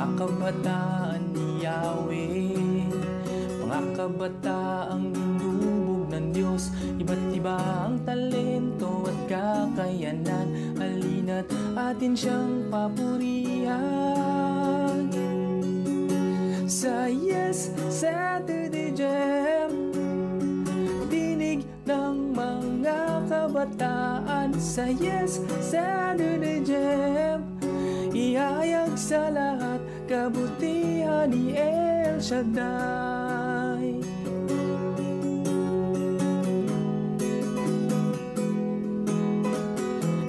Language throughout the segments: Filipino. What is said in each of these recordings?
Mga kabataan ni Yahweh. Mga kabataang dinubog ng Diyos. Iba't iba ang talento at kakayanan. Halina't atin siyang papurihan. Sa Yes Saturday Jam Dinig ng mga kabataan. Sa Yes Saturday Jam Ihayag sa lahat kabutihan ni El Shaddai.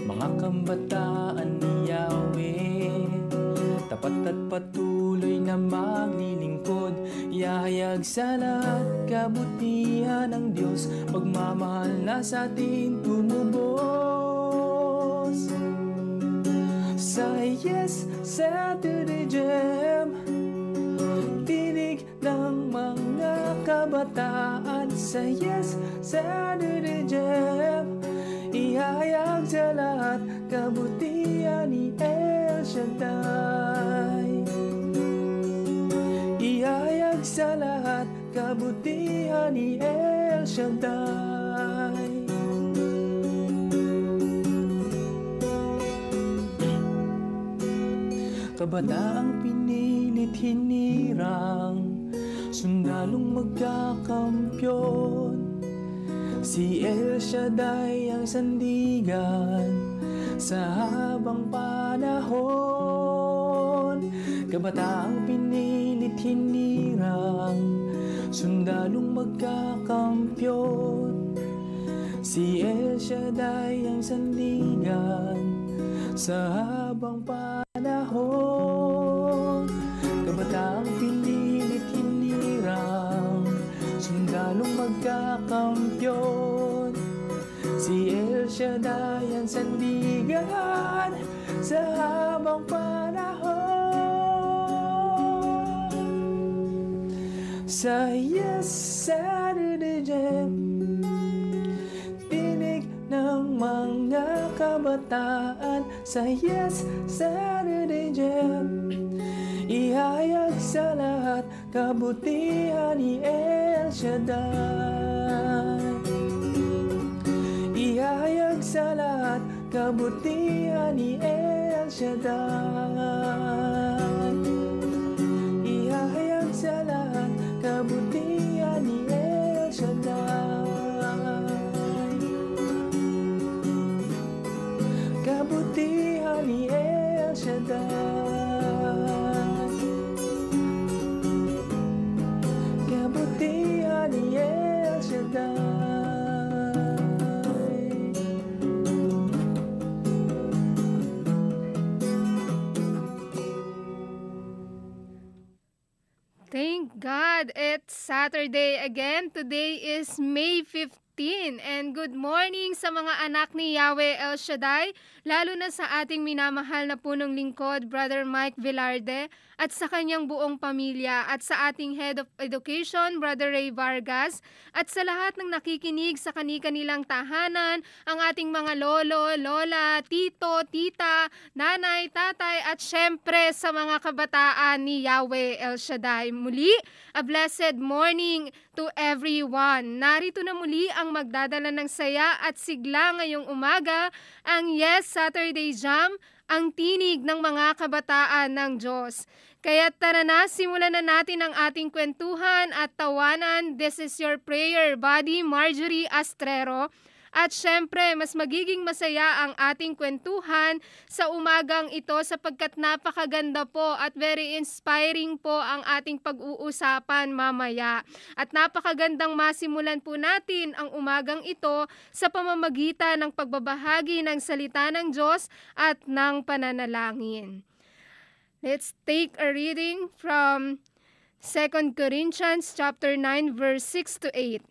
Mga kambataan ni Yahweh Tapat at patuloy na maglilingkod Ihayag sa lahat kabutihan ng Diyos. Pagmamahal na sa atin tumubos Sa Yes Saturday Jam Tinig ng mga kabataan. Sa Yes Saturday Jam Ihayag sa lahat kabutihan ni El Shaddai. Ihayag sa lahat kabutihan ni El Shaddai Kabataang pinilit hinirang Sundalong magkakampyon. Si El Shaddai ang sandigan Sa habang panahon. Kabataang pinilit hinirang Sundalong magkakampyon. Si El Shaddai ang sandigan Sa habang panahon Kabataang pinilit hinirang Sundalong magkakampyon. Si El Shaddai ang sandigan Sa habang panahon. Sa Yes Saturday kabataan. Sa Yes Saturday Jam. Ihayag sa lahat kabutihan ni El Shaddai. Ihayag sa lahat kabutihan ni El Shaddai Kabutihan ni El Shaddai Kabutihan ni El Shaddai Thank God it's Saturday again. Today is May 15 and good morning sa mga anak ni Yahweh El Shaddai, lalo na sa ating minamahal na punong lingkod, Brother Mike Velarde, at sa kanyang buong pamilya, at sa ating Head of Education, Brother Ray Vargas, at sa lahat ng nakikinig sa kani-kanilang tahanan, ang ating mga lolo, lola, tito, tita, nanay, tatay, at syempre sa mga kabataan ni Yahweh El Shaddai. Muli, a blessed morning to everyone. Narito na muli ang magdadala ng saya at sigla ngayong umaga, ang Yes Saturday Jam, ang tinig ng mga kabataan ng Diyos. Kaya tara na, simulan na natin ang ating kwentuhan at tawanan. This is your prayer buddy, Marjorie Astrero. At syempre, mas magiging masaya ang ating kwentuhan sa umagang ito sapagkat napakaganda po at very inspiring po ang ating pag-uusapan mamaya. At napakagandang masimulan po natin ang umagang ito sa pamamagitan ng pagbabahagi ng salita ng Diyos at ng pananalangin. Let's take a reading from 2 Corinthians chapter 9 verse 6 to 8.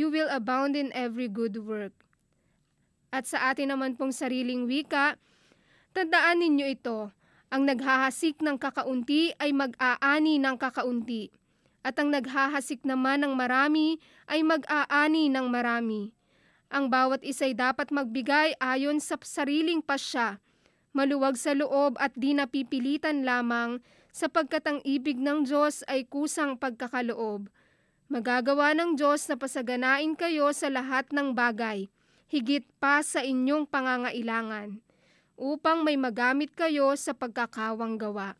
you will abound in every good work. At sa atin naman pong sariling wika, tandaan ninyo ito, ang naghahasik ng kakaunti ay mag-aani ng kakaunti, at ang naghahasik naman ng marami ay mag-aani ng marami. Ang bawat isa'y dapat magbigay ayon sa sariling pasya, maluwag sa loob at di napipilitan lamang sapagkat ang ibig ng Diyos ay kusang pagkakaloob. Magagawa ng Diyos na pasaganain kayo sa lahat ng bagay, higit pa sa inyong pangangailangan, upang may magamit kayo sa pagkakawang gawa.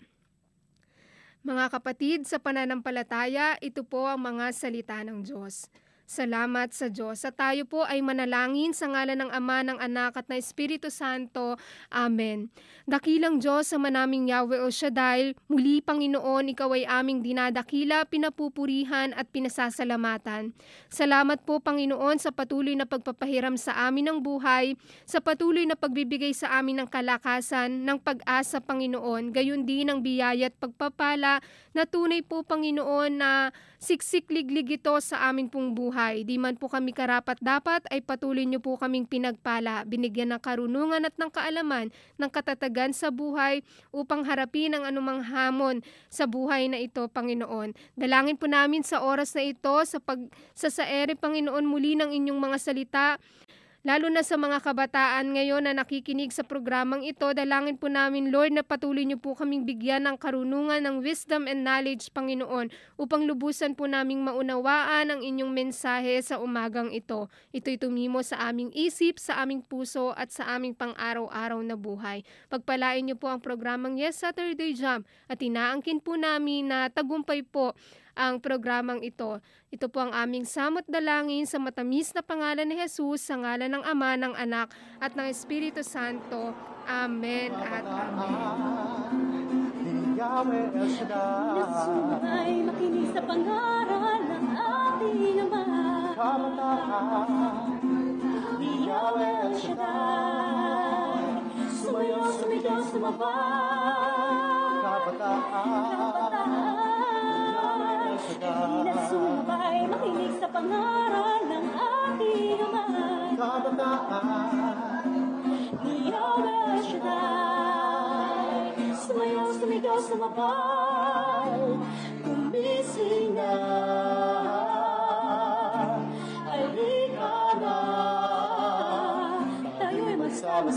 Mga kapatid, sa pananampalataya, ito po ang mga salita ng Diyos. Salamat sa Diyos. At tayo po ay manalangin sa ngalan ng Ama, ng Anak at ng Espiritu Santo. Amen. Dakilang Diyos sa manaming Yahweh o Shaddai, muli Panginoon, Ikaw ay aming dinadakila, pinapupurihan at pinasasalamatan. Salamat po Panginoon sa patuloy na pagpapahiram sa amin ng buhay, sa patuloy na pagbibigay sa amin ng kalakasan, ng pag-asa Panginoon, gayon din ang biyaya at pagpapala na tunay po Panginoon na siksik-liglig ito sa amin pong buhay. Di man po kami karapat dapat ay patuloy niyo po kaming pinagpala, binigyan ng karunungan at ng kaalaman, ng katatagan sa buhay upang harapin ang anumang hamon sa buhay na ito, Panginoon. Dalangin po namin sa oras na ito, sa pag sa saere, Panginoon, muli ng inyong mga salita, Lalo na sa mga kabataan ngayon na nakikinig sa programang ito, dalangin po namin, Lord, na patuloy niyo po kaming bigyan ng karunungan, ng wisdom and knowledge, Panginoon, upang lubusan po naming maunawaan ang inyong mensahe sa umagang ito. Ito'y tumimo sa aming isip, sa aming puso, at sa aming pang-araw-araw na buhay. Pagpalain niyo po ang programang Yes Saturday Jam at inaangkin po namin na tagumpay po ang programang ito. Ito po ang aming samot dalangin sa matamis na pangalan ni Jesus, sa ngalan ng Ama, ng Anak, at ng Espiritu Santo. Amen at Amen. Yahweh El Shaddai ay makinig sa pangaral ng ating Ama. Kabataan Yahweh El Shaddai, sumayo, sumigaw, sumabay. Kabataan Di na sumabay, makinig sa pangaral ng ating Ama. Kabataan Yahweh El Shaddai, sumayo, sumigaw, sumabay. Gumising na, halika na, tayo'y magsama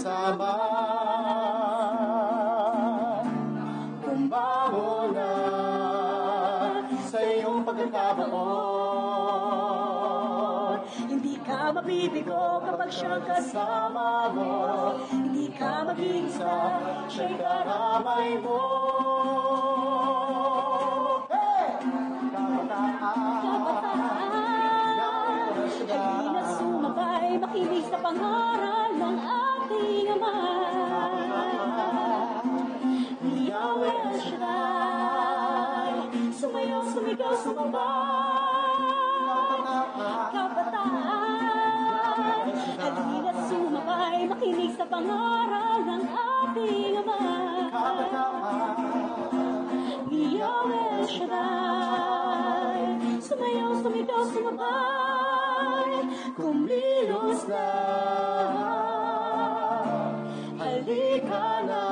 Ka mabibigo kapag siyang kasama mo. Hindi ka mag-iisa, siya'y karamay mo. Hey! Kabataan Hindi na sumabay, makinig sa pangaral ng ating Ama. Yahweh Shaddai, sumayaw, sumigaw, sumabay. Pangaral ng ating Ama. Ni Yahweh Shaddai, sumayaw, sumigaw, sumabay, kumilos na. Halika na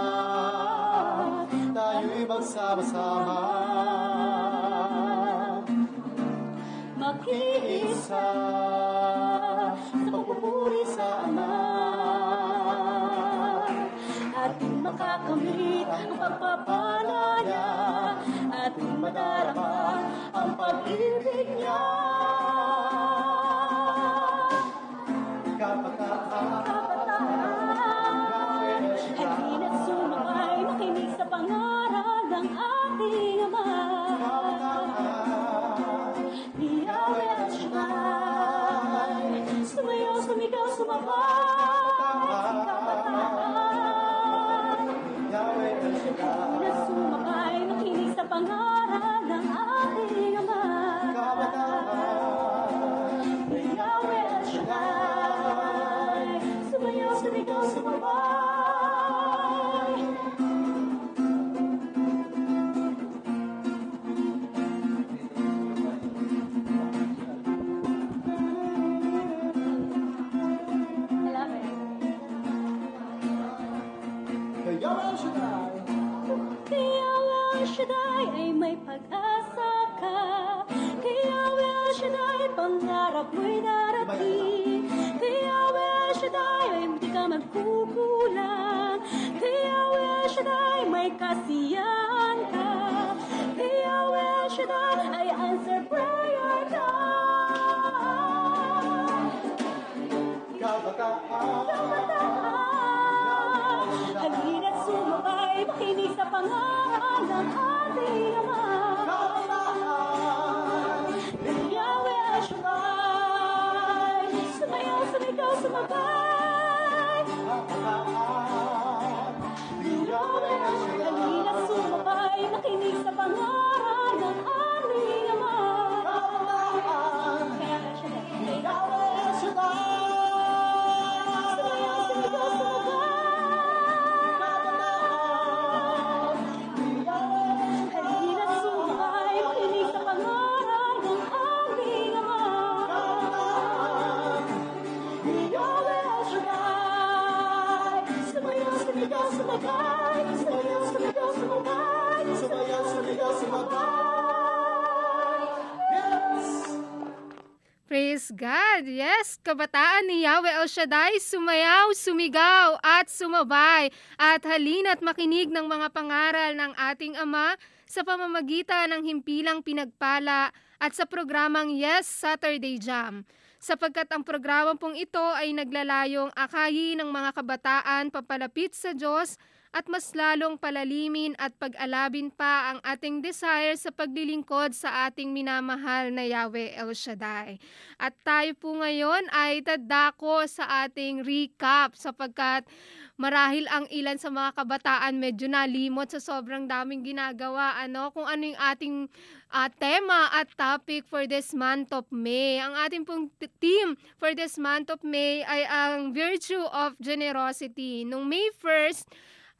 Tayo'y magsama-sama Makiisa Ating makakamit ang walang syudad Kaya ay may pag-asa ka. Kaya walang syudad pangarap mo'y darating Kaya walang syudad ay hindi ka magkukulang. Kaya walang syudad may kasiyahan. Makinig sa pangaral ng ating Ama Yahweh Shaddai Sumayaw, sumigaw, sumabay Yahweh Shaddai Halina't sumabay Makinig sa pangaral God! Yes, kabataan ni Yahweh El Shaddai, sumayaw, sumigaw at sumabay at halina't makinig ng mga pangaral ng ating Ama sa pamamagitan ng himpilang pinagpala at sa programang Yes Saturday Jam. Sapagkat ang programang pong ito ay naglalayong akayin ng mga kabataan papalapit sa Diyos at mas lalong palalimin at pag-alabin pa ang ating desire sa paglilingkod sa ating minamahal na Yahweh El Shaddai. At tayo po ngayon ay dadako sa ating recap sapagkat marahil ang ilan sa mga kabataan medyo nalimot sa sobrang daming ginagawa ano kung ano yung ating ah, tema at topic for this month of May. Ang ating pong theme for this month of May ay ang virtue of generosity. Nung May 1st,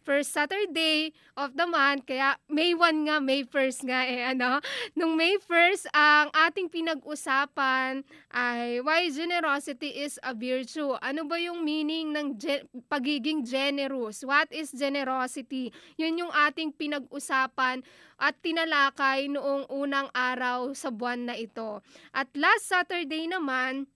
first Saturday of the month, kaya May 1 nga, May 1st nga eh, ano. Nung May 1st, ang ating pinag-usapan ay why generosity is a virtue. Ano ba yung meaning ng ge- pagiging generous? What is generosity? Yun yung ating pinag-usapan at tinalakay noong unang araw sa buwan na ito. At last Saturday naman,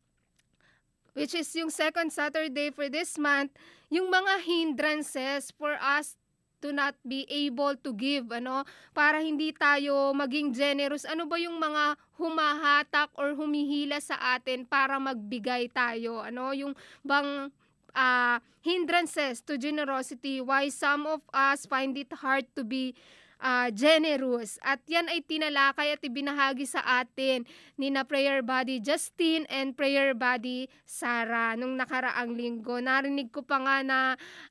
which is yung second Saturday for this month, yung mga hindrances for us to not be able to give, ano, para hindi tayo maging generous. Ano ba yung mga humahatak or humihila sa atin para magbigay tayo? Ano, yung bang ah, hindrances to generosity, why some of us find it hard to be ah, generous. At yan ay tinalakay at ibinahagi sa atin ni na prayer body Justin and prayer body Sarah nung nakaraang linggo. Narinig ko pa nga na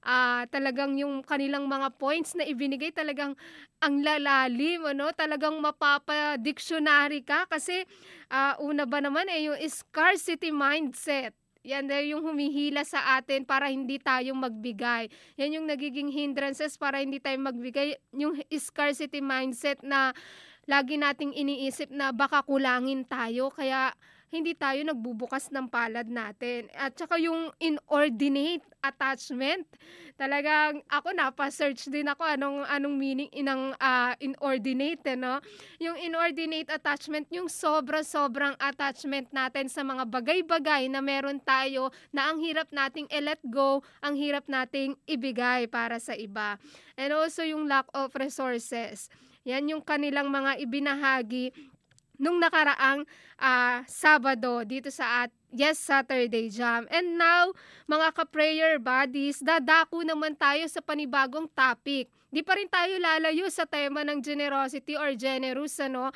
ah, talagang yung kanilang mga points na ibinigay talagang ang lalalim, ano? Talagang mapapa-dictionary ka kasi ah, una ba naman eh yung scarcity mindset. Yan daw yung humihila sa atin para hindi tayo magbigay. Yan yung nagiging hindrances para hindi tayo magbigay. Yung scarcity mindset na lagi nating iniisip na baka kulangin tayo kaya hindi tayo nagbubukas ng palad natin. At saka yung inordinate attachment. Talagang ako napa-search din ako anong anong meaning inang ah, inordinate eh, no? Yung inordinate attachment, yung sobra-sobrang attachment natin sa mga bagay-bagay na meron tayo na ang hirap nating i-let go, ang hirap nating ibigay para sa iba. And also yung lack of resources. Yan yung kanilang mga ibinahagi nung nakaraang ah, Sabado dito sa at Yes Saturday Jam. And now, mga ka-prayer buddies, dadako naman tayo sa panibagong topic. Di pa rin tayo lalayo sa tema ng generosity or generous, ano?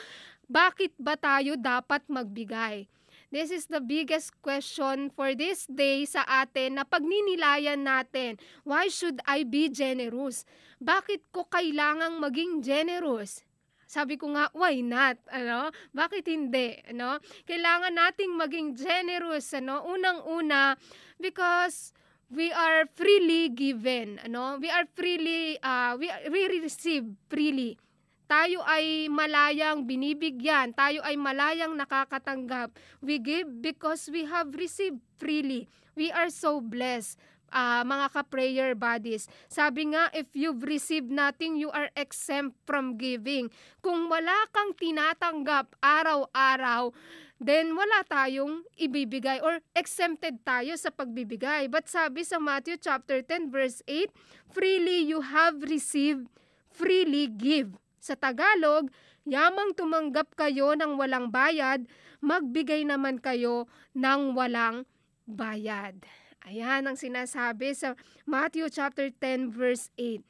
Bakit ba tayo dapat magbigay? This is the biggest question for this day sa atin na pagninilayan natin. Why should I be generous? Bakit ko kailangang maging generous? Sabi ko nga, why not? Ano? Bakit hindi? Ano? Kailangan nating maging generous, ano? Unang-una, because we are freely given, ano? We are freely, uh, we, we receive freely. Tayo ay malayang binibigyan, tayo ay malayang nakakatanggap. We give because we have received freely. We are so blessed. Ah, mga ka-prayer bodies. Sabi nga, if you've received nothing, you are exempt from giving. Kung wala kang tinatanggap araw-araw, then wala tayong ibibigay or exempted tayo sa pagbibigay. But sabi sa Matthew chapter 10 verse 8, freely you have received, freely give. Sa Tagalog, yamang tumanggap kayo ng walang bayad, magbigay naman kayo ng walang bayad. Ayan ang sinasabi sa Matthew chapter 10 verse 8.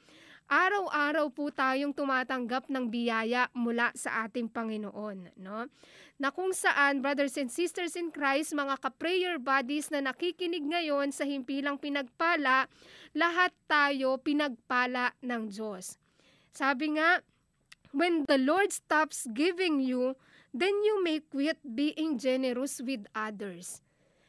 Araw-araw po tayong tumatanggap ng biyaya mula sa ating Panginoon, no? Na kung saan, brothers and sisters in Christ, mga ka-prayer bodies na nakikinig ngayon sa himpilang pinagpala, lahat tayo pinagpala ng Diyos. Sabi nga, when the Lord stops giving you, then you may quit being generous with others.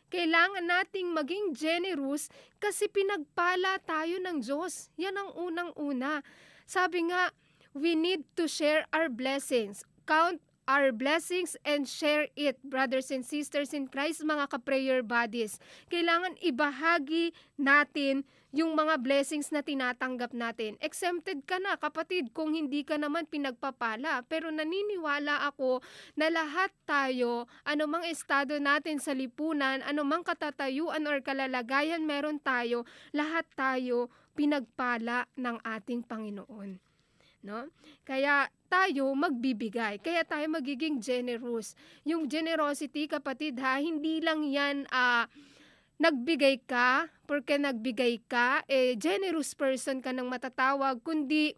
Kailangan nating maging generous kasi pinagpala tayo ng Diyos. Yan ang unang-una. Sabi nga, we need to share our blessings. Count our blessings and share it, brothers and sisters in Christ, mga ka-prayer bodies. Kailangan ibahagi natin yung mga blessings na tinatanggap natin. Exempted ka na, kapatid, kung hindi ka naman pinagpapala. Pero naniniwala ako na lahat tayo, anumang estado natin sa lipunan, anumang katatayuan or kalalagayan meron tayo, lahat tayo pinagpala ng ating Panginoon. No? Kaya tayo magbibigay. Kaya tayo magiging generous. Yung generosity, kapatid ha, hindi lang yan ah, nagbigay ka, porque nagbigay ka, eh, generous person ka ng matatawag, kundi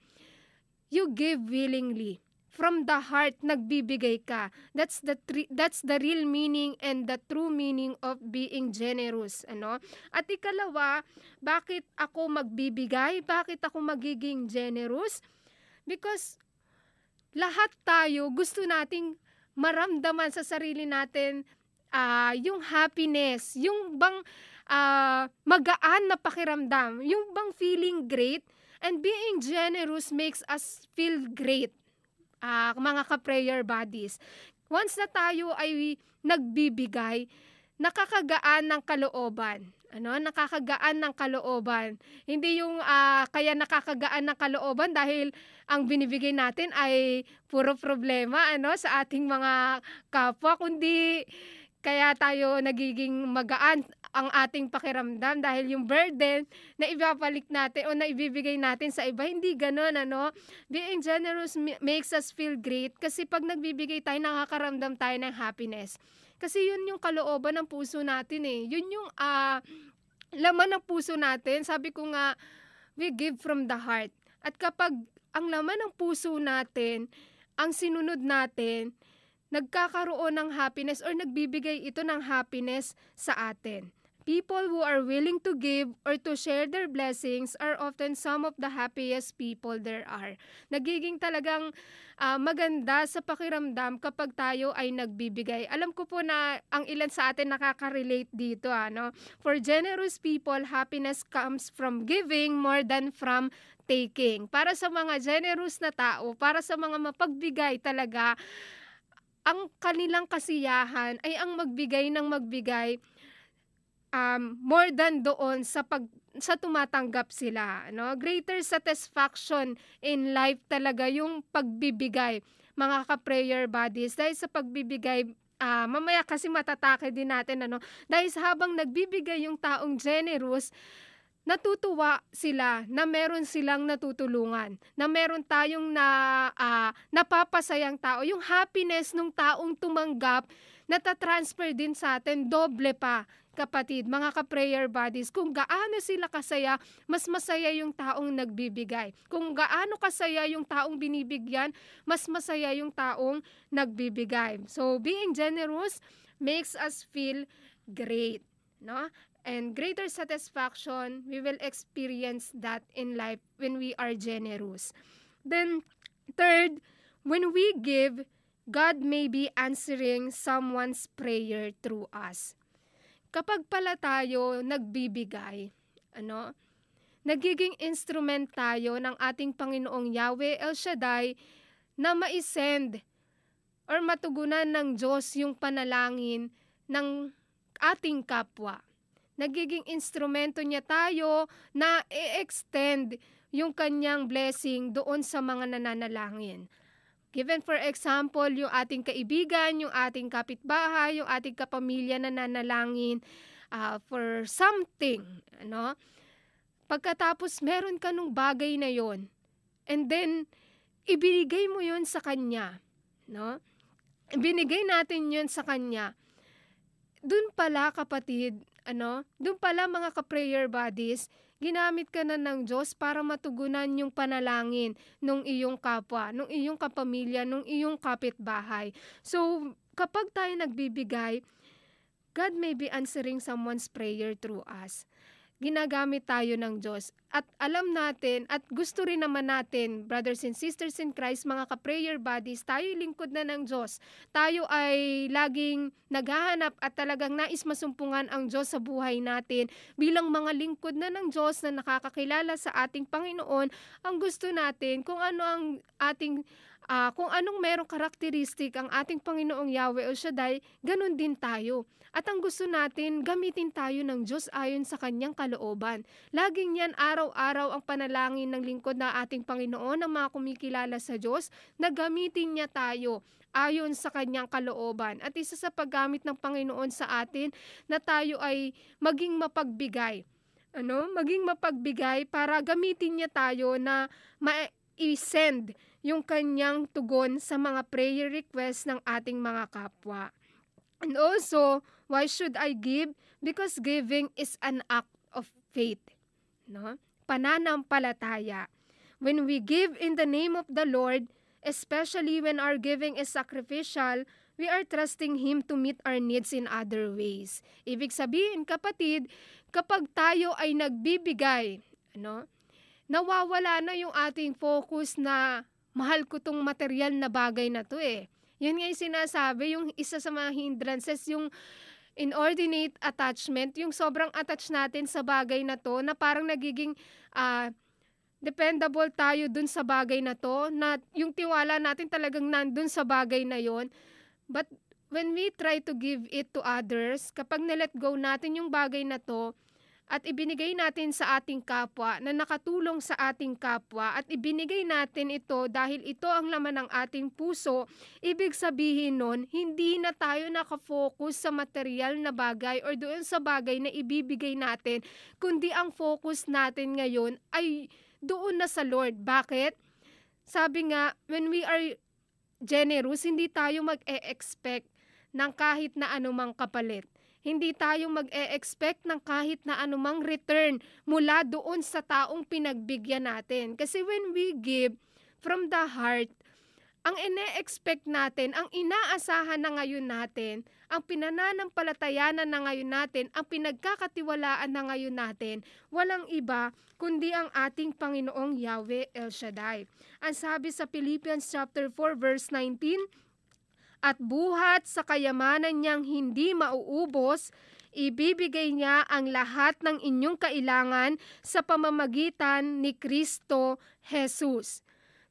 you give willingly. From the heart, nagbibigay ka. That's the tri- that's the real meaning and the true meaning of being generous, ano? At ikalawa, bakit ako magbibigay? Bakit ako magiging generous? Because lahat tayo gusto nating maramdaman sa sarili natin ah, yung happiness, yung bang ah, magaan na pakiramdam, yung bang feeling great, and being generous makes us feel great, ah, mga ka-prayer bodies. Once na tayo ay nagbibigay, nakakagaan ng kalooban. Ano, nakakagaan ng kalooban. Hindi yung ah, kaya nakakagaan ng kalooban dahil ang binibigay natin ay puro problema ano sa ating mga kapwa kundi kaya tayo nagiging magaan ang ating pakiramdam dahil yung burden na ibabalik natin o na ibibigay natin sa iba, hindi ganun, ano? Being generous ma- makes us feel great kasi pag nagbibigay tayo, nakakaramdam tayo ng happiness. Kasi yun yung kalooban ng puso natin eh. Yun yung ah, laman ng puso natin. Sabi ko nga, we give from the heart. At kapag ang laman ng puso natin, ang sinunod natin, nagkakaroon ng happiness or nagbibigay ito ng happiness sa atin. People who are willing to give or to share their blessings are often some of the happiest people there are. Nagiging talagang ah, maganda sa pakiramdam kapag tayo ay nagbibigay. Alam ko po na ang ilan sa atin nakaka-relate dito. Ano? For generous people, happiness comes from giving more than from taking. Para sa mga generous na tao, para sa mga mapagbigay talaga, ang kanilang kasiyahan ay ang magbigay ng magbigay um, more than doon sa pag sa tumatanggap sila no? Greater satisfaction in life talaga yung pagbibigay mga ka-prayer bodies. Dahil sa pagbibigay ah, mamaya kasi matatake din natin ano? Dahil habang nagbibigay yung taong generous natutuwa sila na meron silang natutulungan, na meron tayong na ah, napapasayang tao. Yung happiness ng taong tumanggap, natatransfer din sa atin, doble pa, kapatid, mga ka-prayer bodies. Kung gaano sila kasaya, mas masaya yung taong nagbibigay. Kung gaano kasaya yung taong binibigyan, mas masaya yung taong nagbibigay. So, being generous makes us feel great. No? And greater satisfaction, we will experience that in life when we are generous. Then, third, when we give, God may be answering someone's prayer through us. Kapag pala tayo nagbibigay, ano, nagiging instrument tayo ng ating Panginoong Yahweh El Shaddai na maisend or matugunan ng Diyos yung panalangin ng ating kapwa nagiging instrumento niya tayo na i-extend yung kanyang blessing doon sa mga nananalangin. Given for example, yung ating kaibigan, yung ating kapitbahay, yung ating kapamilya na nanalangin uh, for something, ano? Pagkatapos meron ka nung bagay na yon, and then ibinigay mo yon sa kanya, no? Ibinigay natin yon sa kanya. Doon pala kapatid, ano, doon pala mga ka-prayer buddies, ginamit ka na ng Diyos para matugunan yung panalangin ng iyong kapwa, ng iyong kapamilya, ng iyong kapitbahay. So, kapag tayo nagbibigay, God may be answering someone's prayer through us ginagamit tayo ng Diyos. At alam natin, at gusto rin naman natin, brothers and sisters in Christ, mga ka-prayer buddies, tayo lingkod na ng Diyos. Tayo ay laging naghahanap at talagang nais masumpungan ang Diyos sa buhay natin. Bilang mga lingkod na ng Diyos na nakakakilala sa ating Panginoon, ang gusto natin, kung ano ang ating uh, kung anong merong karakteristik ang ating Panginoong Yahweh o Shaddai, ganun din tayo. At ang gusto natin, gamitin tayo ng Diyos ayon sa kanyang kalooban. Laging yan araw-araw ang panalangin ng lingkod na ating Panginoon ng mga kumikilala sa Diyos na gamitin niya tayo ayon sa kanyang kalooban. At isa sa paggamit ng Panginoon sa atin na tayo ay maging mapagbigay. Ano? Maging mapagbigay para gamitin niya tayo na ma-send yung kanyang tugon sa mga prayer requests ng ating mga kapwa. And also, why should I give? Because giving is an act of faith. No? Pananampalataya. When we give in the name of the Lord, especially when our giving is sacrificial, we are trusting Him to meet our needs in other ways. Ibig sabihin, kapatid, kapag tayo ay nagbibigay, ano, nawawala na yung ating focus na mahal ko tong material na bagay na to eh. Yun nga yung sinasabi, yung isa sa mga hindrances, yung inordinate attachment, yung sobrang attach natin sa bagay na to, na parang nagiging uh, dependable tayo dun sa bagay na to, na yung tiwala natin talagang nandun sa bagay na yon. But when we try to give it to others, kapag nilet go natin yung bagay na to, at ibinigay natin sa ating kapwa na nakatulong sa ating kapwa at ibinigay natin ito dahil ito ang laman ng ating puso, ibig sabihin nun, hindi na tayo nakafocus sa material na bagay or doon sa bagay na ibibigay natin, kundi ang focus natin ngayon ay doon na sa Lord. Bakit? Sabi nga, when we are generous, hindi tayo mag-e-expect ng kahit na anumang kapalit hindi tayo mag-e-expect ng kahit na anumang return mula doon sa taong pinagbigyan natin. Kasi when we give from the heart, ang ine-expect natin, ang inaasahan na ngayon natin, ang pinananampalatayanan na ngayon natin, ang pinagkakatiwalaan na ngayon natin, walang iba kundi ang ating Panginoong Yahweh El Shaddai. Ang sabi sa Philippians chapter 4 verse 19, at buhat sa kayamanan niyang hindi mauubos, ibibigay niya ang lahat ng inyong kailangan sa pamamagitan ni Kristo Jesus.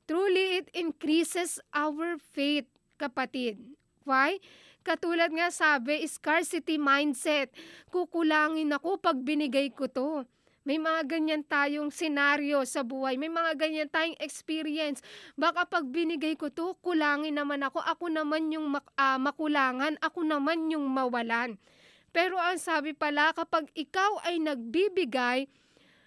Truly, it increases our faith, kapatid. Why? Katulad nga sabi, scarcity mindset. Kukulangin ako pag binigay ko to. May mga ganyan tayong senaryo sa buhay. May mga ganyan tayong experience. Baka pag binigay ko to, kulangin naman ako. Ako naman yung mak- uh, makulangan. Ako naman yung mawalan. Pero ang sabi pala, kapag ikaw ay nagbibigay,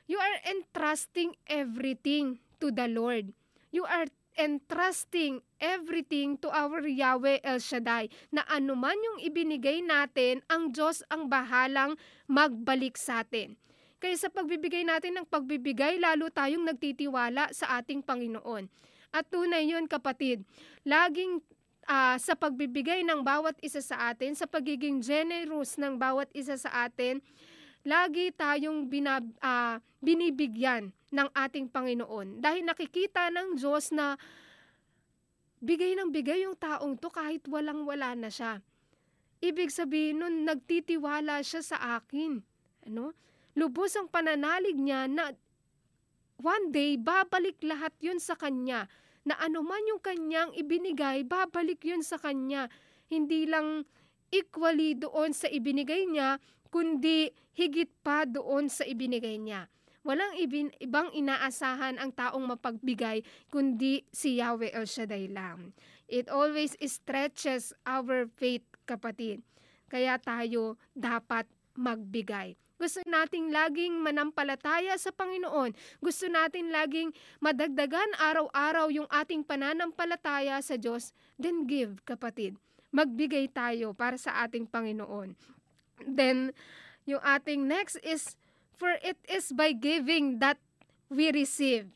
you are entrusting everything to the Lord. You are entrusting everything to our Yahweh El Shaddai na anuman yung ibinigay natin, ang Diyos ang bahalang magbalik sa atin. Kaya sa pagbibigay natin ng pagbibigay, lalo tayong nagtitiwala sa ating Panginoon. At tunay yun kapatid, laging uh, sa pagbibigay ng bawat isa sa atin, sa pagiging generous ng bawat isa sa atin, lagi tayong binab, uh, binibigyan ng ating Panginoon. Dahil nakikita ng Diyos na bigay ng bigay yung taong to kahit walang-wala na siya. Ibig sabihin nun, nagtitiwala siya sa akin. Ano? Lubos ang pananalig niya na one day babalik lahat yun sa kanya. Na anuman yung kanyang ibinigay, babalik yun sa kanya. Hindi lang equally doon sa ibinigay niya, kundi higit pa doon sa ibinigay niya. Walang ibin, ibang inaasahan ang taong mapagbigay kundi si Yahweh El Shaddai lang. It always stretches our faith, kapatid. Kaya tayo dapat magbigay. Gusto nating laging manampalataya sa Panginoon. Gusto natin laging madagdagan araw-araw yung ating pananampalataya sa Diyos. Then give, kapatid. Magbigay tayo para sa ating Panginoon. Then, yung ating next is, for it is by giving that we receive.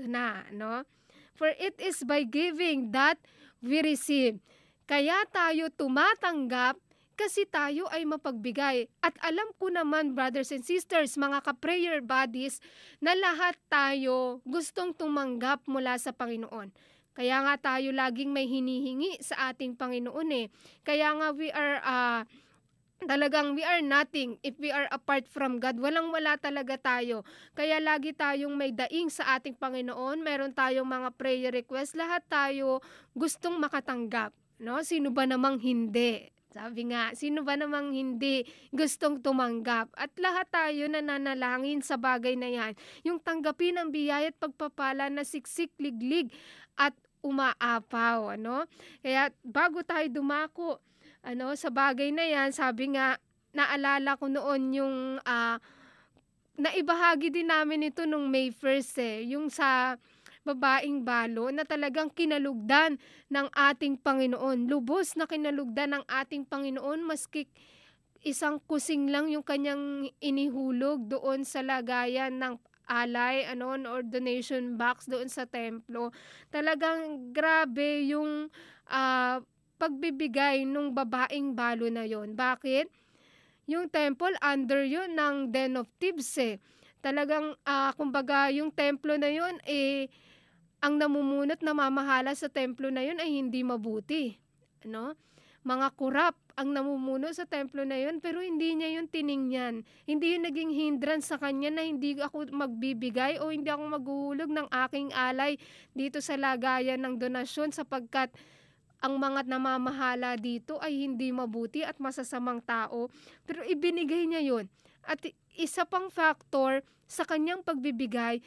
Ito na, no? For it is by giving that we receive. Kaya tayo tumatanggap kasi tayo ay mapagbigay. At alam ko naman, brothers and sisters, mga ka-prayer buddies, na lahat tayo gustong tumanggap mula sa Panginoon. Kaya nga tayo laging may hinihingi sa ating Panginoon eh. Kaya nga we are uh, talagang we are nothing if we are apart from God. Walang wala talaga tayo. Kaya lagi tayong may daing sa ating Panginoon. Meron tayong mga prayer request. Lahat tayo gustong makatanggap. No? Sino ba namang hindi? Sabi nga, sino ba namang hindi gustong tumanggap? At lahat tayo nananalangin sa bagay na yan. Yung tanggapin ang biyaya at pagpapala na siksik, liglig at umaapaw. Ano? Kaya bago tayo dumako ano, sa bagay na yan, sabi nga, naalala ko noon yung uh, naibahagi din namin ito nung May 1st eh. Yung sa babaeng balo na talagang kinalugdan ng ating Panginoon. Lubos na kinalugdan ng ating Panginoon maski isang kusing lang yung kanyang inihulog doon sa lagayan ng alay ano or donation box doon sa templo. Talagang grabe yung uh, pagbibigay nung babaeng balo na yon. Bakit? Yung temple under yun ng Den of Thieves eh. Talagang uh, kumbaga yung templo na yon eh ang namumunot na mamahala sa templo na yun ay hindi mabuti. Ano? Mga kurap ang namumuno sa templo na yun pero hindi niya yun tiningnan. Hindi yun naging hindrance sa kanya na hindi ako magbibigay o hindi ako maghuhulog ng aking alay dito sa lagayan ng donasyon sapagkat ang mga namamahala dito ay hindi mabuti at masasamang tao. Pero ibinigay niya yun. At isa pang factor sa kanyang pagbibigay,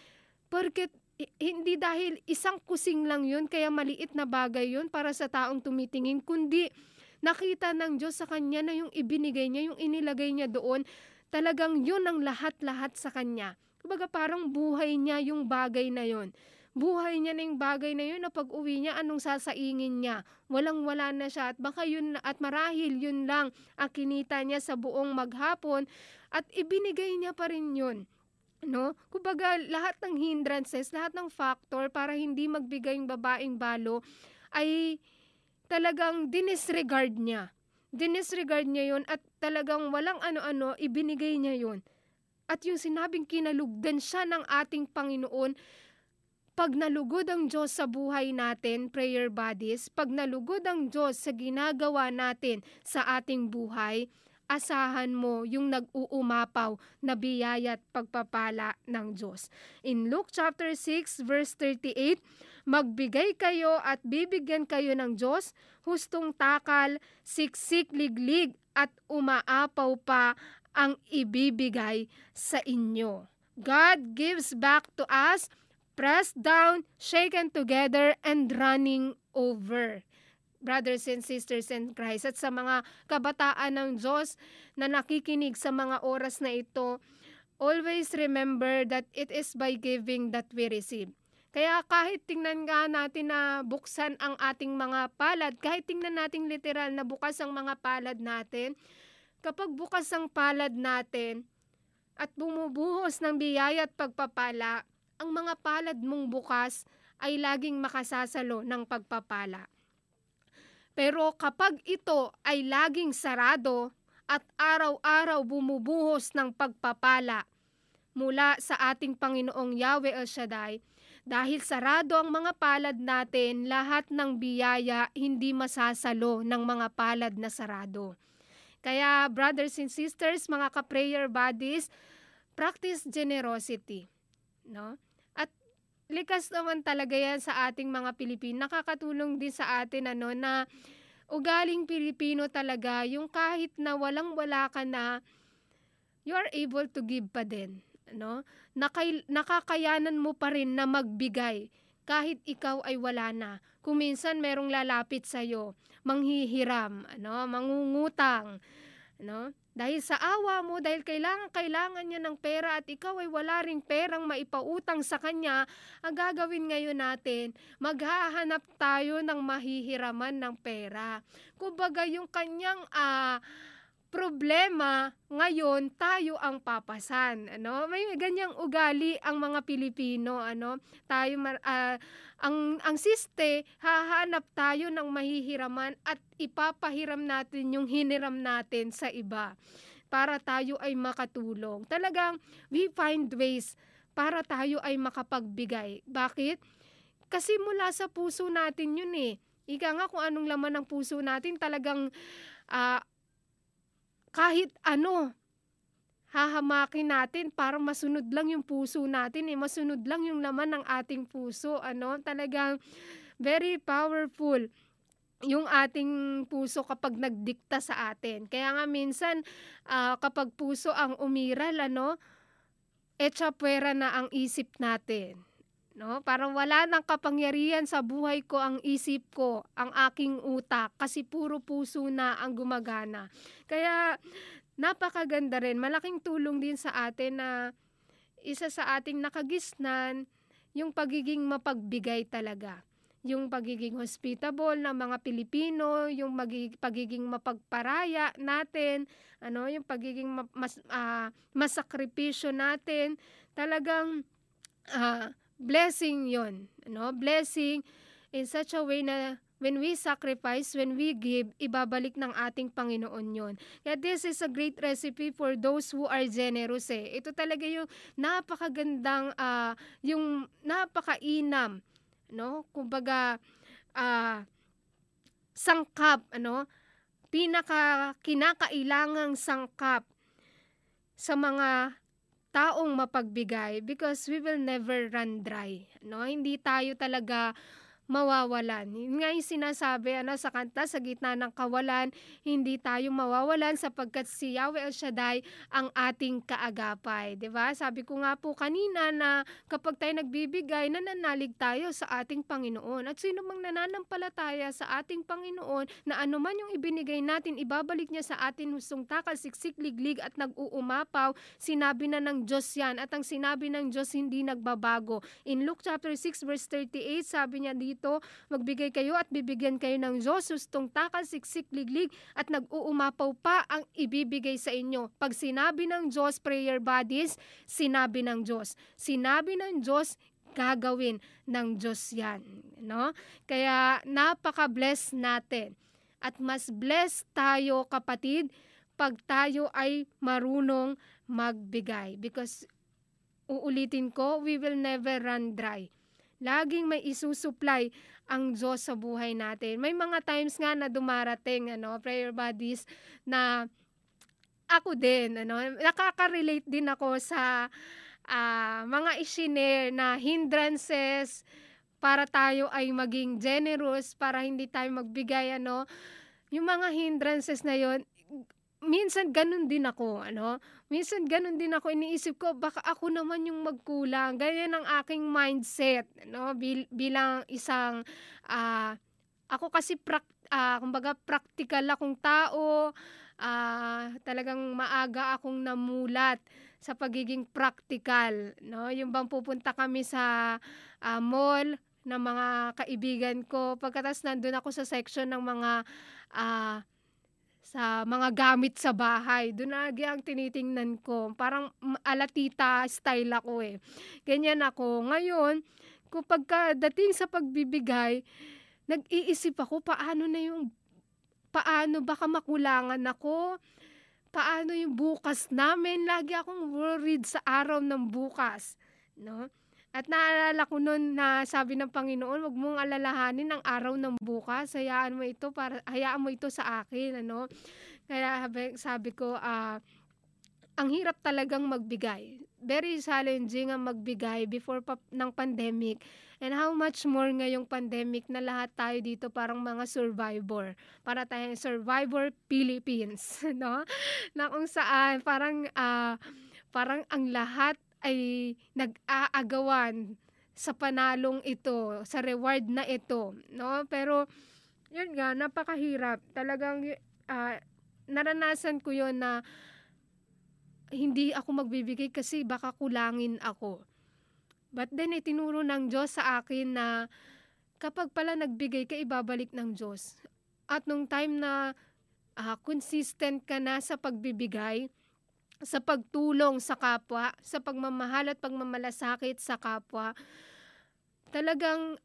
porket hindi dahil isang kusing lang yun, kaya maliit na bagay yun para sa taong tumitingin, kundi nakita ng Diyos sa kanya na yung ibinigay niya, yung inilagay niya doon, talagang yun ang lahat-lahat sa kanya. Kumbaga parang buhay niya yung bagay na yun. Buhay niya na yung bagay na yun na pag uwi niya, anong sasaingin niya? Walang-wala na siya at baka yun at marahil yun lang ang kinita niya sa buong maghapon at ibinigay niya pa rin yun no? Kumbaga, lahat ng hindrances, lahat ng factor para hindi magbigay yung babaeng balo ay talagang dinisregard niya. Dinisregard niya yon at talagang walang ano-ano, ibinigay niya yon. At yung sinabing kinalugdan siya ng ating Panginoon, pag nalugod ang Diyos sa buhay natin, prayer bodies, pag nalugod ang Diyos sa ginagawa natin sa ating buhay, asahan mo yung nag-uumapaw na biyaya at pagpapala ng Diyos. In Luke chapter 6 verse 38, magbigay kayo at bibigyan kayo ng Diyos, hustong takal, siksik liglig at umaapaw pa ang ibibigay sa inyo. God gives back to us pressed down, shaken together, and running over brothers and sisters in Christ at sa mga kabataan ng Diyos na nakikinig sa mga oras na ito, always remember that it is by giving that we receive. Kaya kahit tingnan nga natin na buksan ang ating mga palad, kahit tingnan natin literal na bukas ang mga palad natin, kapag bukas ang palad natin at bumubuhos ng biyaya at pagpapala, ang mga palad mong bukas ay laging makasasalo ng pagpapala. Pero kapag ito ay laging sarado at araw-araw bumubuhos ng pagpapala mula sa ating Panginoong Yahweh El Shaddai, dahil sarado ang mga palad natin, lahat ng biyaya hindi masasalo ng mga palad na sarado. Kaya brothers and sisters, mga ka-prayer buddies, practice generosity. No? Likas naman talaga yan sa ating mga Pilipino. Nakakatulong din sa atin ano na ugaling Pilipino talaga yung kahit na walang wala ka na you are able to give pa din. No? Nakay, nakakayanan mo pa rin na magbigay kahit ikaw ay wala na. Kung minsan merong lalapit sa iyo, manghihiram, ano, mangungutang, no? Dahil sa awa mo, dahil kailangan kailangan niya ng pera at ikaw ay wala ring perang maipautang sa kanya, ang gagawin ngayon natin, maghahanap tayo ng mahihiraman ng pera. Kumbaga yung kanyang ah, problema, ngayon tayo ang papasan, ano? May ganyang ugali ang mga Pilipino, ano? Tayo ah, ang ang siste, hahanap tayo ng mahihiraman at ipapahiram natin yung hiniram natin sa iba para tayo ay makatulong. Talagang we find ways para tayo ay makapagbigay. Bakit? Kasi mula sa puso natin yun eh. Ika nga kung anong laman ng puso natin, talagang ah, kahit ano, hahamakin natin para masunod lang yung puso natin eh. Masunod lang yung laman ng ating puso. Ano? Talagang very powerful yung ating puso kapag nagdikta sa atin. Kaya nga minsan ah, kapag puso ang umiral, ano, etsa puwera na ang isip natin. No? Parang wala nang kapangyarihan sa buhay ko ang isip ko, ang aking utak, kasi puro puso na ang gumagana. Kaya napakaganda rin, malaking tulong din sa atin na isa sa ating nakagisnan, yung pagiging mapagbigay talaga. Yung pagiging hospitable ng mga Pilipino, yung magi- pagiging mapagparaya natin, ano, yung pagiging ma- mas ah, masakripisyo natin, talagang ah, blessing yon no? Blessing in such a way na when we sacrifice when we give ibabalik ng ating Panginoon yon kaya this is a great recipe for those who are generous eh. Ito talaga yung napakagandang ah, yung napakainam no? Kumbaga ah, sangkap ano? Pinaka kinakailangang sangkap sa mga taong mapagbigay because we will never run dry. No? Hindi tayo talaga mawawalan. Yun nga yung sinasabi ano, sa kanta, sa gitna ng kawalan, hindi tayo mawawalan sapagkat si Yahweh El Shaddai ang ating kaagapay. ba Sabi ko nga po kanina na kapag tayo nagbibigay, nananalig tayo sa ating Panginoon. At sino mang nananampalataya sa ating Panginoon na anuman yung ibinigay natin, ibabalik niya sa atin hustong takal, siksik, liglig at nag-uumapaw, sinabi na ng Diyos yan. At ang sinabi ng Diyos hindi nagbabago. In Luke chapter 6 verse 38, sabi niya magbigay kayo at bibigyan kayo ng Diyos, hustong takal, siksik, liglig at nag-uumapaw pa ang ibibigay sa inyo. Pag sinabi ng Diyos, prayer bodies, sinabi ng Diyos. Sinabi ng Diyos, gagawin ng Diyos yan. No? Kaya napaka-bless natin. At mas blessed tayo kapatid pag tayo ay marunong magbigay. Because uulitin ko, we will never run dry. Laging may isusupply ang Diyos sa buhay natin. May mga times nga na dumarating, ano, prayer buddies, na ako din, ano, nakaka-relate din ako sa ah, mga isinare na hindrances para tayo ay maging generous, para hindi tayo magbigay, ano, yung mga hindrances na yon minsan ganun din ako, ano, minsan ganun din ako, iniisip ko, baka ako naman yung magkulang, ganyan ang aking mindset, no, bil- bilang isang, ah, ako kasi, prak, ah, kumbaga, practical akong tao, ah, talagang maaga akong namulat sa pagiging practical, no, yung bang pupunta kami sa ah, mall, ng mga kaibigan ko, pagkatas nandun ako sa section ng mga, ah, sa mga gamit sa bahay. Doon lagi ang tinitingnan ko. Parang alatita style ako eh. Ganyan ako. Ngayon, kapag dating sa pagbibigay, nag-iisip ako paano na yung paano baka makulangan ako paano yung bukas namin lagi akong worried sa araw ng bukas no at naalala ko noon na sabi ng Panginoon, wag mong alalahanin ang araw ng bukas. Hayaan mo ito para hayaan mo ito sa akin, ano? Kaya sabi, ko, ah, ang hirap talagang magbigay. Very challenging ang magbigay before pa, ng pandemic. And how much more ngayong pandemic na lahat tayo dito parang mga survivor. Para tayong survivor Philippines, no? Na kung saan parang ah, parang ang lahat ay nag-aagawan sa panalong ito, sa reward na ito, no? Pero yun nga, napakahirap. Talagang ah, naranasan ko yon na hindi ako magbibigay kasi baka kulangin ako. But then itinuro ng Diyos sa akin na kapag pala nagbigay ka, ibabalik ng Diyos. At nung time na ah, consistent ka na sa pagbibigay, sa pagtulong sa kapwa, sa pagmamahal at pagmamalasakit sa kapwa, talagang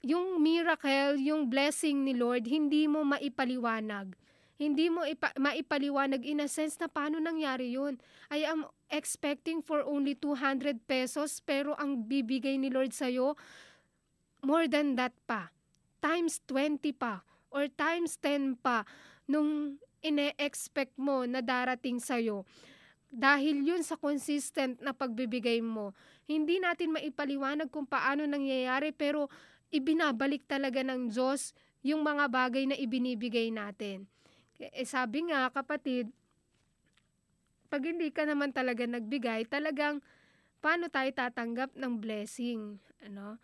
yung miracle, yung blessing ni Lord, hindi mo maipaliwanag. Hindi mo ipa- maipaliwanag in a sense na paano nangyari yun. I am expecting for only 200 pesos pero ang bibigay ni Lord sa'yo, more than that pa. Times 20 pa or times 10 pa nung ine-expect mo na darating sa'yo. Dahil yun sa consistent na pagbibigay mo. Hindi natin maipaliwanag kung paano nangyayari pero ibinabalik talaga ng Diyos yung mga bagay na ibinibigay natin. Eh, sabi nga kapatid, pag hindi ka naman talaga nagbigay, talagang paano tayo tatanggap ng blessing? Ano?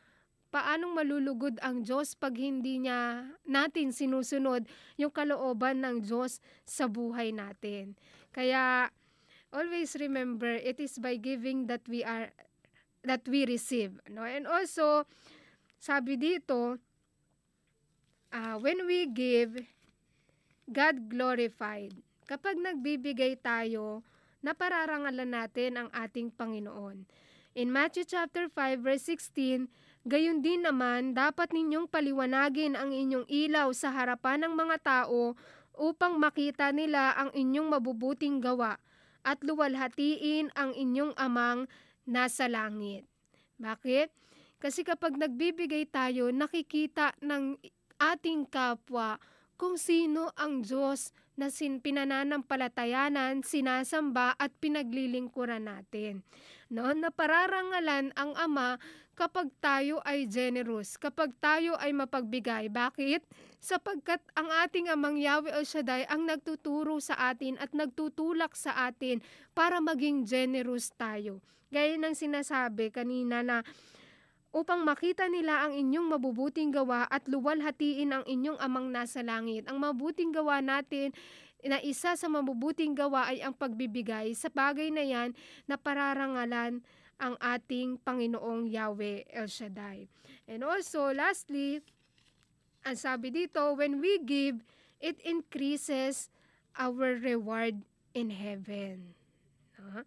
Paanong malulugod ang Diyos pag hindi niya natin sinusunod yung kalooban ng Diyos sa buhay natin? Kaya always remember it is by giving that we are that we receive, no? And also sabi dito, ah, when we give, God glorified. Kapag nagbibigay tayo, napararangalan natin ang ating Panginoon. In Matthew chapter 5 verse 16, gayon din naman dapat ninyong paliwanagin ang inyong ilaw sa harapan ng mga tao upang makita nila ang inyong mabubuting gawa at luwalhatiin ang inyong amang nasa langit. Bakit? Kasi kapag nagbibigay tayo, nakikita ng ating kapwa kung sino ang Diyos na sin pinananampalatayanan, sinasamba at pinaglilingkuran natin. No, na pararangalan ang Ama kapag tayo ay generous, kapag tayo ay mapagbigay. Bakit? Sapagkat ang ating Amang Yahweh El Shaddai ang nagtuturo sa atin at nagtutulak sa atin para maging generous tayo. Gaya ng sinasabi kanina na upang makita nila ang inyong mabubuting gawa at luwalhatiin ang inyong amang nasa langit. Ang mabuting gawa natin na isa sa mabubuting gawa ay ang pagbibigay. Sa bagay na yan, na pararangalan ang ating Panginoong Yahweh El Shaddai. And also, lastly, ang sabi dito, when we give, it increases our reward in heaven. Uh-huh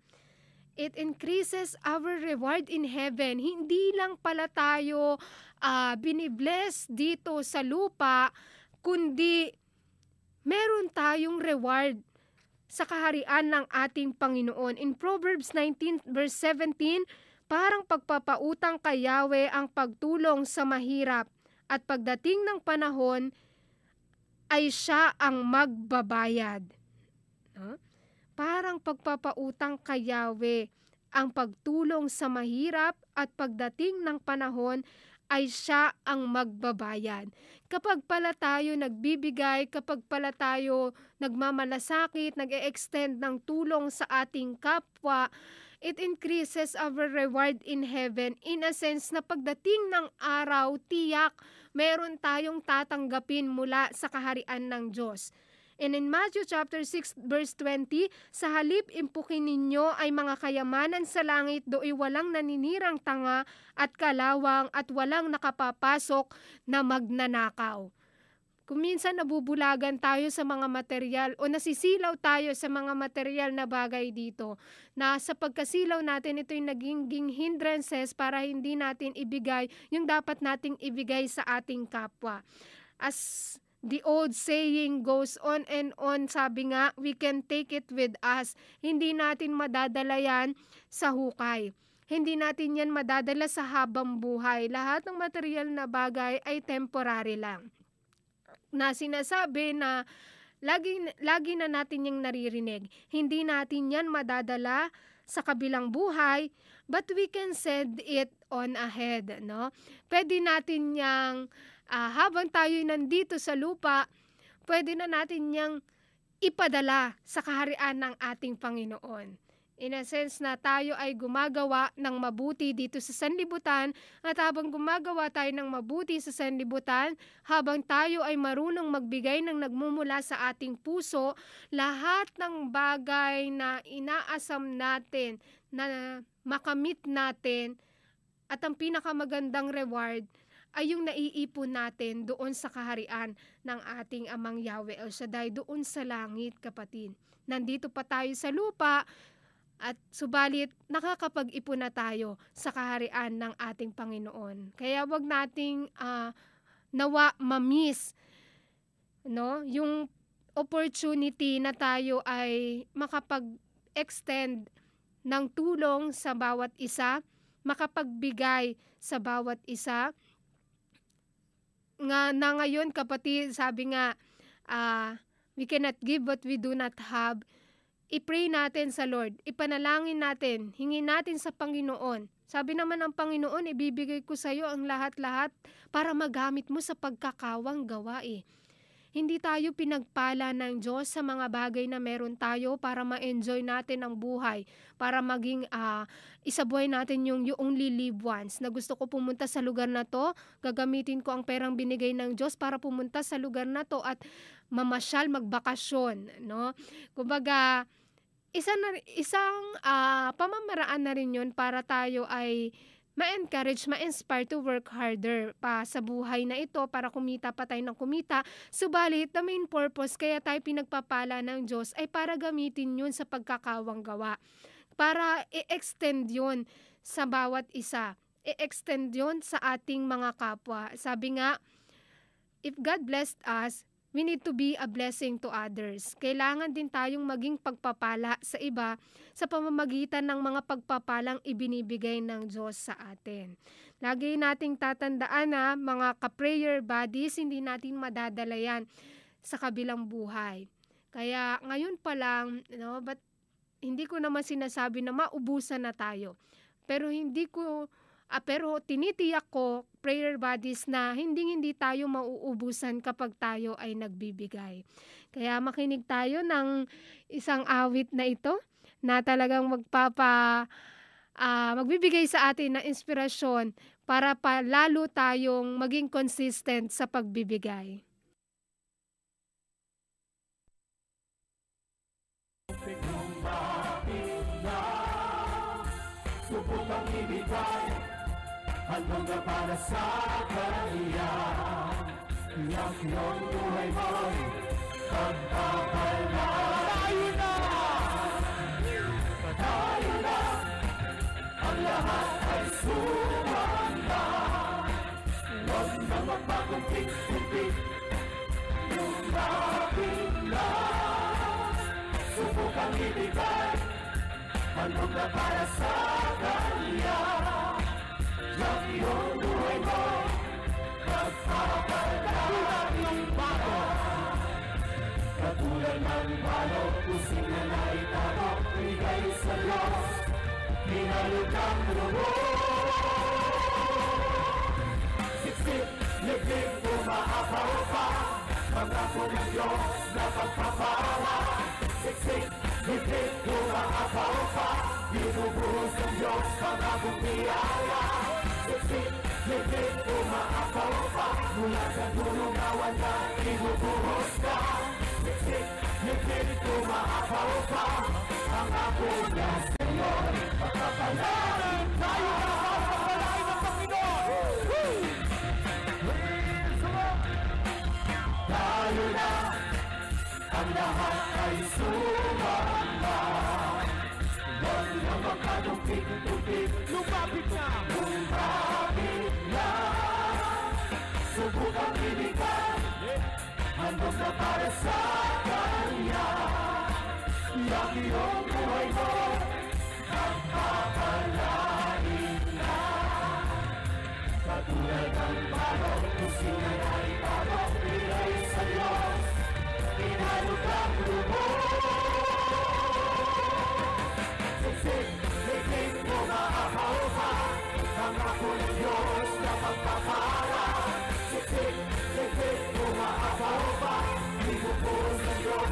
it increases our reward in heaven. Hindi lang pala tayo uh, binibless dito sa lupa, kundi meron tayong reward sa kaharian ng ating Panginoon. In Proverbs 19 verse 17, parang pagpapautang kay Yahweh ang pagtulong sa mahirap at pagdating ng panahon ay siya ang magbabayad. Huh? parang pagpapautang kay Yahweh ang pagtulong sa mahirap at pagdating ng panahon ay siya ang magbabayad. Kapag pala tayo nagbibigay, kapag pala tayo nagmamalasakit, nag-e-extend ng tulong sa ating kapwa, it increases our reward in heaven in a sense na pagdating ng araw, tiyak, meron tayong tatanggapin mula sa kaharian ng Diyos. And in Matthew chapter 6 verse 20, sa halip impukin ninyo ay mga kayamanan sa langit do'y walang naninirang tanga at kalawang at walang nakapapasok na magnanakaw. Kung minsan nabubulagan tayo sa mga material o nasisilaw tayo sa mga material na bagay dito, na sa pagkasilaw natin ito'y naging hindrances para hindi natin ibigay yung dapat nating ibigay sa ating kapwa. As the old saying goes on and on. Sabi nga, we can take it with us. Hindi natin madadala yan sa hukay. Hindi natin yan madadala sa habang buhay. Lahat ng material na bagay ay temporary lang. Na sinasabi na lagi, lagi na natin yung naririnig. Hindi natin yan madadala sa kabilang buhay, but we can send it on ahead, no? Pwede natin yang ah, habang tayo nandito sa lupa, pwede na natin yang ipadala sa kaharian ng ating Panginoon. In a sense na tayo ay gumagawa ng mabuti dito sa sanlibutan at habang gumagawa tayo ng mabuti sa sanlibutan, habang tayo ay marunong magbigay ng nagmumula sa ating puso, lahat ng bagay na inaasam natin na makamit natin at ang pinakamagandang reward ay yung naiipon natin doon sa kaharian ng ating amang Yahweh El Shaddai, doon sa langit kapatid. Nandito pa tayo sa lupa, at subalit nakakapag-ipon na tayo sa kaharian ng ating Panginoon. Kaya wag nating ah, nawa mamiss no yung opportunity na tayo ay makapag-extend ng tulong sa bawat isa, makapagbigay sa bawat isa. Nga na ngayon kapatid, sabi nga ah, we cannot give what we do not have i-pray natin sa Lord, ipanalangin natin, hingin natin sa Panginoon. Sabi naman ng Panginoon, ibibigay ko sa iyo ang lahat-lahat para magamit mo sa pagkakawang gawa eh. Hindi tayo pinagpala ng Diyos sa mga bagay na meron tayo para ma-enjoy natin ang buhay, para maging uh, isabuhay natin yung you only live once. Na gusto ko pumunta sa lugar na to, gagamitin ko ang perang binigay ng Diyos para pumunta sa lugar na to at mamasyal, magbakasyon. No? Kumbaga, isa na, isang uh, pamamaraan na rin yun para tayo ay ma-encourage, ma-inspire to work harder pa sa buhay na ito para kumita pa tayo ng kumita. Subalit, the main purpose kaya tayo pinagpapala ng Diyos ay para gamitin yun sa pagkakawang gawa. Para i-extend yun sa bawat isa. I-extend yun sa ating mga kapwa. Sabi nga, if God blessed us, we need to be a blessing to others. Kailangan din tayong maging pagpapala sa iba sa pamamagitan ng mga pagpapalang ibinibigay ng Diyos sa atin. Lagi nating tatandaan na mga ka-prayer buddies, hindi natin madadala yan sa kabilang buhay. Kaya ngayon pa lang, no, but hindi ko naman sinasabi na maubusan na tayo. Pero hindi ko Ah, pero tinitiyak ko, prayer bodies, na hindi hindi tayo mauubusan kapag tayo ay nagbibigay. Kaya makinig tayo ng isang awit na ito na talagang magpapa uh, magbibigay sa atin ng inspirasyon para pa lalo tayong maging consistent sa pagbibigay. Na para sa kanya Yak yung buhay mo'y pagpapala Tayo na! Tayo na! Ang lahat ay sumanda. Huwag na magpagumpit-gumpit Lumapit na? Subukang ibigay. Na para sa kanya Magpapagdaan ng Diyos Hinalog ang Siksik, liglig, umaapaw pa Pangako ng Diyos na pagpapala Siksik, liglig, umaapaw pa Binubuhos ng Diyos pangakong niyaya Siksik, higit, umaapaw pa Mula sa dulo na wala, binubuhos ka Siksik, higit, umaapaw pa Ang ako niya sa'yo Pagkapalain tayo na Pagkapalain ng Panginoon Tayo na Ang lahat ay sumama Huwag na magkadumpik-dumpik Lumapit na pumilikan Handog na para sa kanya Yak iyong buhay mo At papalain na Katulad ang parang Kusinan ay parang Pilay sa Diyos Pinalog ang lubo Siksik, liglig mo maahaw ha Ang ako ng Diyos na pagpapalain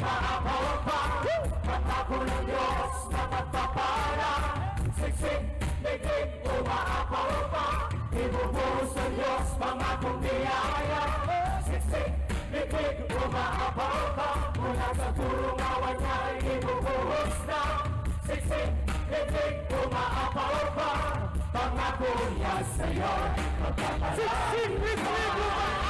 umaabot pa Matako ng Diyos na pagpapala Siksik, biglig, umaabot pa Ibubuhos ng Diyos mga kong biyaya Siksik, biglig, umaabot pa Mula sa kurungawan niya ay ibubuhos na Siksik, biglig, umaabot pa Pangako niya sa'yo Magpapala Siksik, biglig, umaabot pa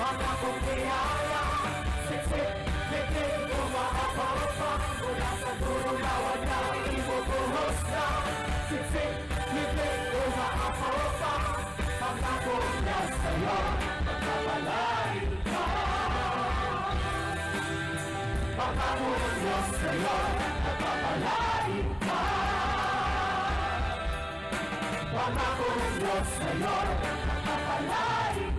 Mama kong biyaya Sipsip, titig, umaapa-apa Mula sa dulong lawan na ibubuhos na Sipsip, titig, umaapa-apa Pangako na sa'yo Magkapalain ka Pangako na sa'yo Magkapalain ka Pangako na sa'yo Magkapalain ka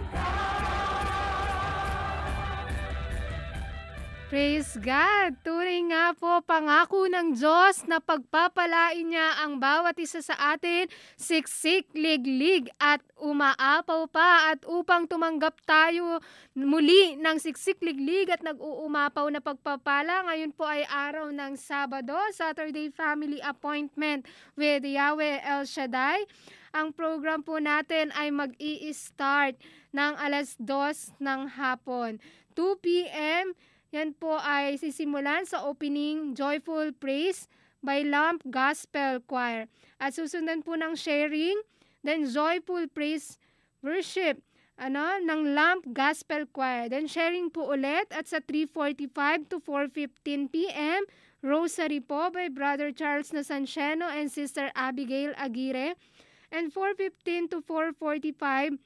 Praise God! Turing nga po pangako ng Diyos na pagpapalain niya ang bawat isa sa atin, siksik, liglig at umaapaw pa at upang tumanggap tayo muli ng siksik, liglig at nag-uumapaw na pagpapala. Ngayon po ay araw ng Sabado, Saturday Family Appointment with Yahweh El Shaddai. Ang program po natin ay mag-i-start ng alas 2 ng hapon. 2 p.m. Yan po ay sisimulan sa opening Joyful Praise by Lamp Gospel Choir. At susundan po ng sharing, then Joyful Praise Worship ano, ng Lamp Gospel Choir. Then sharing po ulit at sa 3.45 to 4.15 p.m. Rosary po by Brother Charles Nasanciano and Sister Abigail Aguirre. And 4.15 to 4.45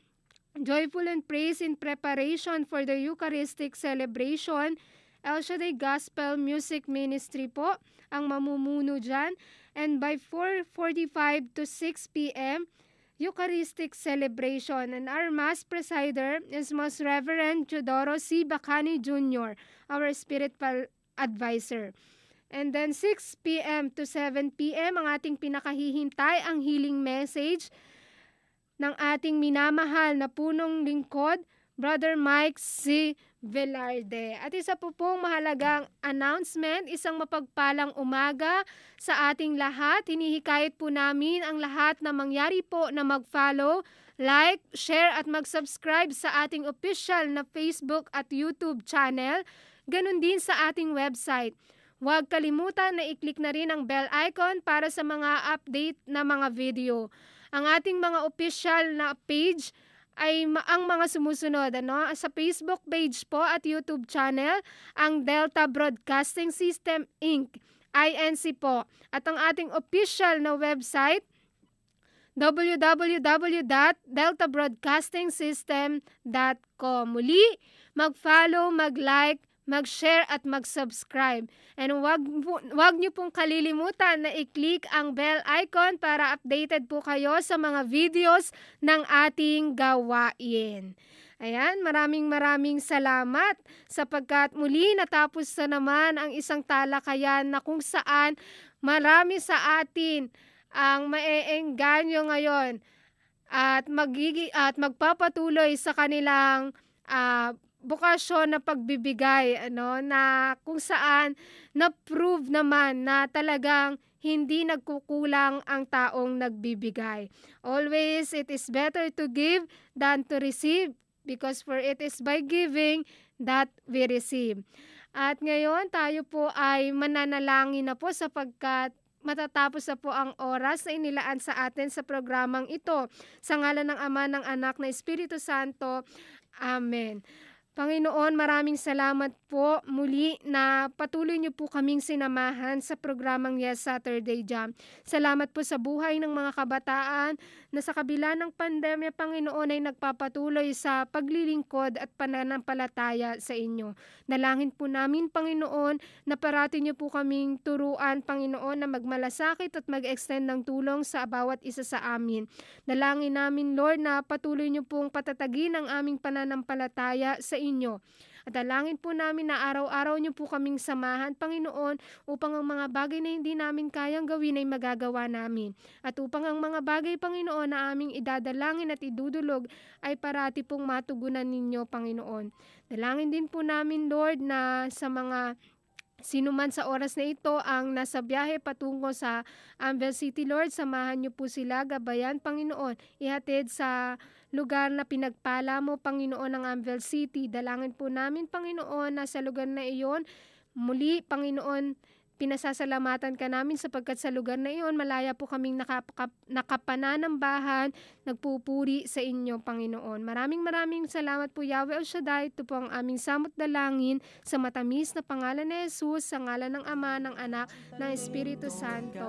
Joyful and Praise in preparation for the Eucharistic celebration El Shaddai Gospel Music Ministry po ang mamumuno dyan. And by 4.45 to 6 p.m., Eucharistic celebration. And our Mass presider is Most Reverend Teodoro C. Bacani Jr., our spiritual advisor. And then 6 p.m. to 7 p.m. ang ating pinakahihintay ang healing message ng ating minamahal na punong lingkod, Brother Mike C. Velarde. At isa po pong mahalagang announcement, isang mapagpalang umaga sa ating lahat. Hinihikayat po namin ang lahat na mangyari po na mag-follow, like, share at mag-subscribe sa ating official na Facebook at YouTube channel. Ganon din sa ating website. Huwag kalimutan na i-click na rin ang bell icon para sa mga update na mga video. Ang ating mga official na page ay ma- ang mga sumusunod ano? Sa Facebook page po at YouTube channel ang Delta Broadcasting System Inc. INC po. At ang ating official na website www.deltabroadcastingsystem.com Muli, mag-follow, mag-like, mag-share at mag-subscribe. And wag, wag niyo pong kalilimutan na i-click ang bell icon para updated po kayo sa mga videos ng ating gawain. Ayan, maraming maraming salamat sapagkat muli natapos na naman ang isang talakayan na kung saan marami sa atin ang maeengganyo ngayon at magigi at magpapatuloy sa kanilang uh, bukasyon na pagbibigay ano na kung saan na-prove naman na talagang hindi nagkukulang ang taong nagbibigay. Always it is better to give than to receive because for it is by giving that we receive. At ngayon tayo po ay mananalangin na po sapagkat matatapos na po ang oras na inilaan sa atin sa programang ito. Sa ngalan ng Ama, ng Anak, na Espiritu Santo. Amen. Panginoon, maraming salamat po muli na patuloy niyo po kaming sinamahan sa programang Yes Saturday Jam. Salamat po sa buhay ng mga kabataan na sa kabila ng pandemya, Panginoon, ay nagpapatuloy sa paglilingkod at pananampalataya sa inyo. Dalangin po namin, Panginoon, na parati niyo po kaming turuan, Panginoon, na magmalasakit at mag-extend ng tulong sa bawat isa sa amin. Dalangin namin, Lord, na patuloy niyo pong patatagin ang aming pananampalataya sa. At dalangin po namin na araw-araw niyo po kaming samahan, Panginoon, upang ang mga bagay na hindi namin kayang gawin ay magagawa namin. At upang ang mga bagay, Panginoon, na aming idadalangin at idudulog ay parati pong matugunan ninyo, Panginoon. Dalangin din po namin, Lord, na sa mga Sino man sa oras na ito ang nasa biyahe patungo sa Anvil City, Lord, samahan niyo po sila, gabayan, Panginoon, ihatid sa lugar na pinagpala mo, Panginoon ng Anvil City. Dalangin po namin, Panginoon, na sa lugar na iyon, muli, Panginoon, Pinasasalamatan ka namin sapagkat sa lugar na iyon, malaya po kaming nakap- nakapananambahan, nagpupuri sa inyo, Panginoon. Maraming maraming salamat po, Yahweh El Shaddai. Ito po ang aming samot dalangin sa matamis na pangalan ni Jesus, sa ngalan ng Ama, ng Anak, ng Espiritu Santo.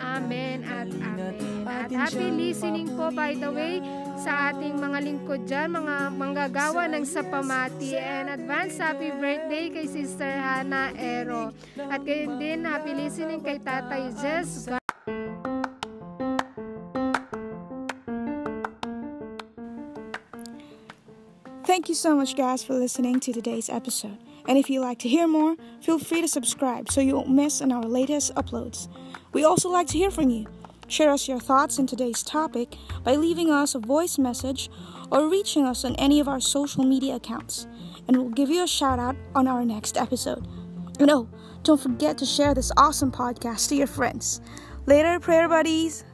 Amen at Amen. At happy listening po, by the way, sa ating mga lingkod dyan, mga manggagawa ng sapamati. And advance happy birthday kay Sister Hannah Ero. At kay Ah, listening kay Tatay Jess. Thank you so much, guys, for listening to today's episode. And if you'd like to hear more, feel free to subscribe so you won't miss on our latest uploads. We also like to hear from you. Share us your thoughts in today's topic by leaving us a voice message or reaching us on any of our social media accounts, and we'll give you a shout out on our next episode. And oh, don't forget to share this awesome podcast to your friends. Later, prayer buddies.